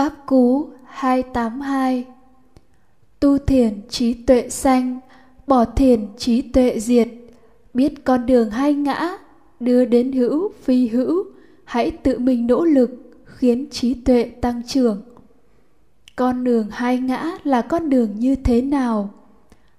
Pháp Cú 282 Tu thiền trí tuệ sanh, bỏ thiền trí tuệ diệt, biết con đường hai ngã, đưa đến hữu phi hữu, hãy tự mình nỗ lực khiến trí tuệ tăng trưởng. Con đường hai ngã là con đường như thế nào?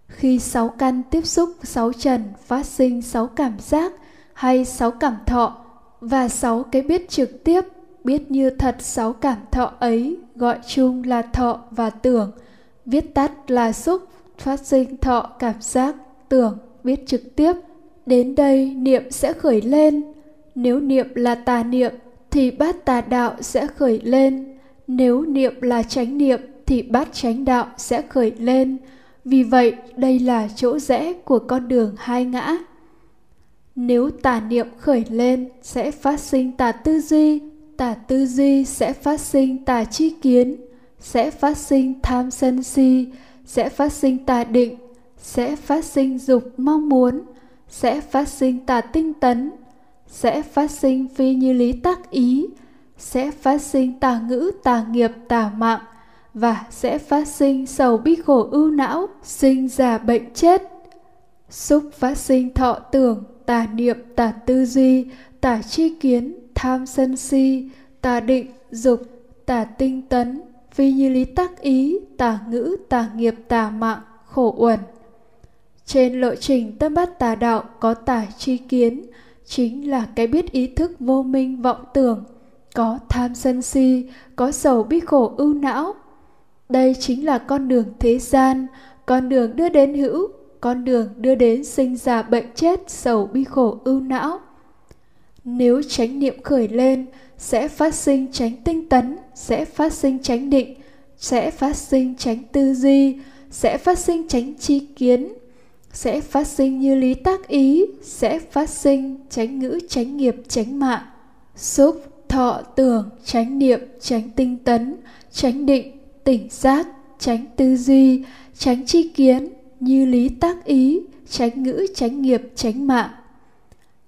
Khi sáu căn tiếp xúc sáu trần phát sinh sáu cảm giác hay sáu cảm thọ và sáu cái biết trực tiếp biết như thật sáu cảm thọ ấy gọi chung là thọ và tưởng. Viết tắt là xúc, phát sinh thọ cảm giác, tưởng, viết trực tiếp. Đến đây niệm sẽ khởi lên. Nếu niệm là tà niệm, thì bát tà đạo sẽ khởi lên. Nếu niệm là chánh niệm, thì bát chánh đạo sẽ khởi lên. Vì vậy, đây là chỗ rẽ của con đường hai ngã. Nếu tà niệm khởi lên, sẽ phát sinh tà tư duy tà tư duy sẽ phát sinh tà chi kiến, sẽ phát sinh tham sân si, sẽ phát sinh tà định, sẽ phát sinh dục mong muốn, sẽ phát sinh tà tinh tấn, sẽ phát sinh phi như lý tác ý, sẽ phát sinh tà ngữ, tà nghiệp, tà mạng và sẽ phát sinh sầu bi khổ ưu não, sinh già bệnh chết. Xúc phát sinh thọ tưởng, tà niệm, tà tư duy, tà chi kiến tham sân si, tà định, dục, tà tinh tấn, phi như lý tác ý, tà ngữ, tà nghiệp, tà mạng, khổ uẩn. Trên lộ trình tâm bát tà đạo có tà chi kiến, chính là cái biết ý thức vô minh vọng tưởng, có tham sân si, có sầu bi khổ ưu não. Đây chính là con đường thế gian, con đường đưa đến hữu, con đường đưa đến sinh già bệnh chết, sầu bi khổ ưu não nếu chánh niệm khởi lên, sẽ phát sinh chánh tinh tấn, sẽ phát sinh chánh định, sẽ phát sinh chánh tư duy, sẽ phát sinh chánh chi kiến, sẽ phát sinh như lý tác ý, sẽ phát sinh chánh ngữ, chánh nghiệp, chánh mạng. Xúc, thọ, tưởng, chánh niệm, chánh tinh tấn, chánh định, tỉnh giác, chánh tư duy, chánh chi kiến, như lý tác ý, chánh ngữ, chánh nghiệp, chánh mạng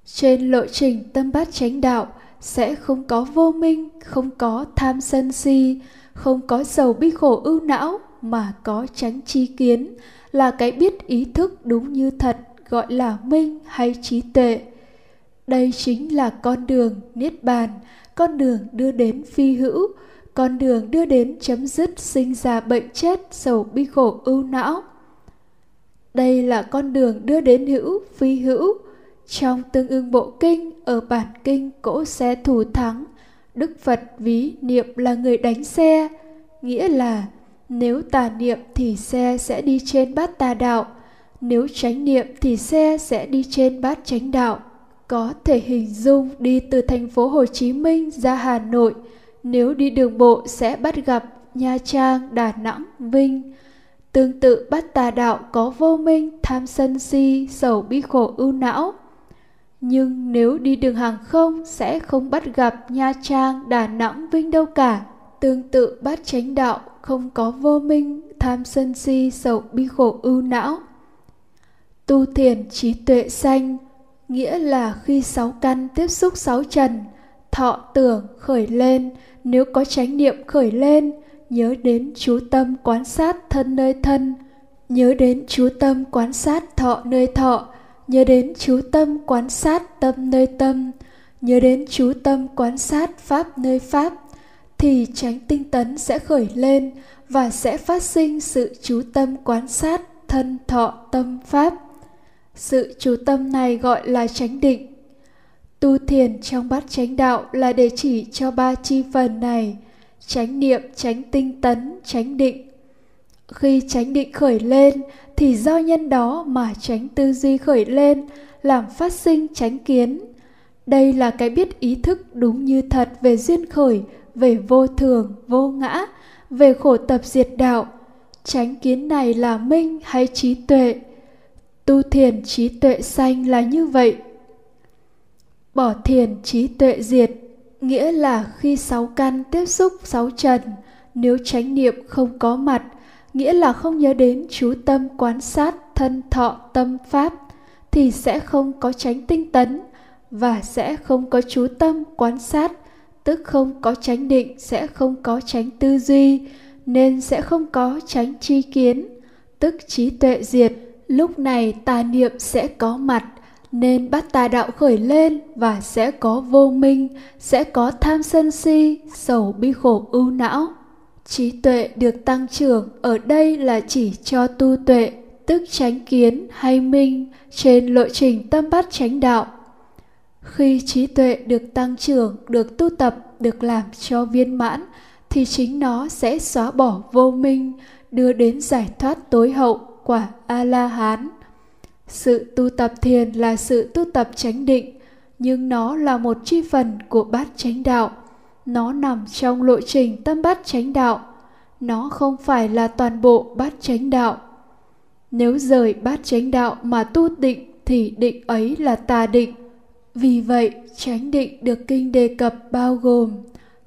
trên lộ trình tâm bát chánh đạo, sẽ không có vô minh, không có tham sân si, không có sầu bi khổ ưu não mà có chánh chi kiến, là cái biết ý thức đúng như thật, gọi là minh hay trí tuệ. Đây chính là con đường niết bàn, con đường đưa đến phi hữu, con đường đưa đến chấm dứt sinh ra bệnh chết sầu bi khổ ưu não. Đây là con đường đưa đến hữu, phi hữu trong tương ưng bộ kinh ở bản kinh cỗ xe thủ thắng đức phật ví niệm là người đánh xe nghĩa là nếu tà niệm thì xe sẽ đi trên bát tà đạo nếu tránh niệm thì xe sẽ đi trên bát chánh đạo có thể hình dung đi từ thành phố Hồ Chí Minh ra Hà Nội nếu đi đường bộ sẽ bắt gặp Nha Trang, Đà Nẵng, Vinh. Tương tự bát tà đạo có vô minh, tham sân si, sầu bi khổ ưu não. Nhưng nếu đi đường hàng không sẽ không bắt gặp Nha Trang, Đà Nẵng, Vinh đâu cả. Tương tự bát chánh đạo không có vô minh, tham sân si, sầu bi khổ ưu não. Tu thiền trí tuệ sanh, nghĩa là khi sáu căn tiếp xúc sáu trần, thọ tưởng khởi lên, nếu có chánh niệm khởi lên, nhớ đến chú tâm quan sát thân nơi thân, nhớ đến chú tâm quan sát thọ nơi thọ, nhớ đến chú tâm quan sát tâm nơi tâm, nhớ đến chú tâm quan sát pháp nơi pháp, thì tránh tinh tấn sẽ khởi lên và sẽ phát sinh sự chú tâm quan sát thân thọ tâm pháp. Sự chú tâm này gọi là chánh định. Tu thiền trong bát chánh đạo là để chỉ cho ba chi phần này, chánh niệm, chánh tinh tấn, chánh định. Khi chánh định khởi lên thì do nhân đó mà tránh tư duy khởi lên, làm phát sinh tránh kiến. Đây là cái biết ý thức đúng như thật về duyên khởi, về vô thường, vô ngã, về khổ tập diệt đạo. tránh kiến này là minh hay trí tuệ? Tu thiền trí tuệ sanh là như vậy. Bỏ thiền trí tuệ diệt, nghĩa là khi sáu căn tiếp xúc sáu trần, nếu chánh niệm không có mặt, nghĩa là không nhớ đến chú tâm quan sát thân thọ tâm pháp, thì sẽ không có tránh tinh tấn và sẽ không có chú tâm quan sát tức không có tránh định sẽ không có tránh tư duy nên sẽ không có tránh tri kiến tức trí tuệ diệt. Lúc này tà niệm sẽ có mặt nên bắt tà đạo khởi lên và sẽ có vô minh sẽ có tham sân si sầu bi khổ ưu não trí tuệ được tăng trưởng ở đây là chỉ cho tu tuệ, tức chánh kiến hay minh trên lộ trình tâm bát chánh đạo. Khi trí tuệ được tăng trưởng, được tu tập, được làm cho viên mãn, thì chính nó sẽ xóa bỏ vô minh, đưa đến giải thoát tối hậu quả a la hán sự tu tập thiền là sự tu tập chánh định, nhưng nó là một chi phần của bát chánh đạo nó nằm trong lộ trình tâm bát chánh đạo. Nó không phải là toàn bộ bát chánh đạo. Nếu rời bát chánh đạo mà tu định thì định ấy là tà định. Vì vậy, chánh định được kinh đề cập bao gồm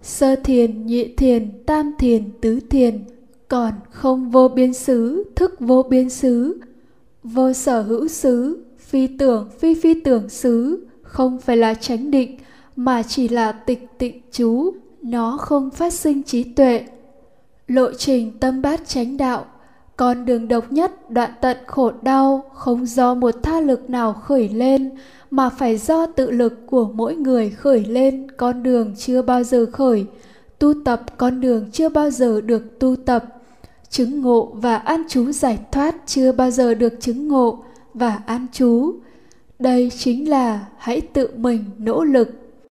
sơ thiền, nhị thiền, tam thiền, tứ thiền, còn không vô biên xứ, thức vô biên xứ, vô sở hữu xứ, phi tưởng, phi phi tưởng xứ, không phải là chánh định mà chỉ là tịch tịnh chú, nó không phát sinh trí tuệ. Lộ trình tâm bát chánh đạo, con đường độc nhất, đoạn tận khổ đau, không do một tha lực nào khởi lên, mà phải do tự lực của mỗi người khởi lên, con đường chưa bao giờ khởi. Tu tập con đường chưa bao giờ được tu tập. Chứng ngộ và an trú giải thoát chưa bao giờ được chứng ngộ và an trú đây chính là hãy tự mình nỗ lực.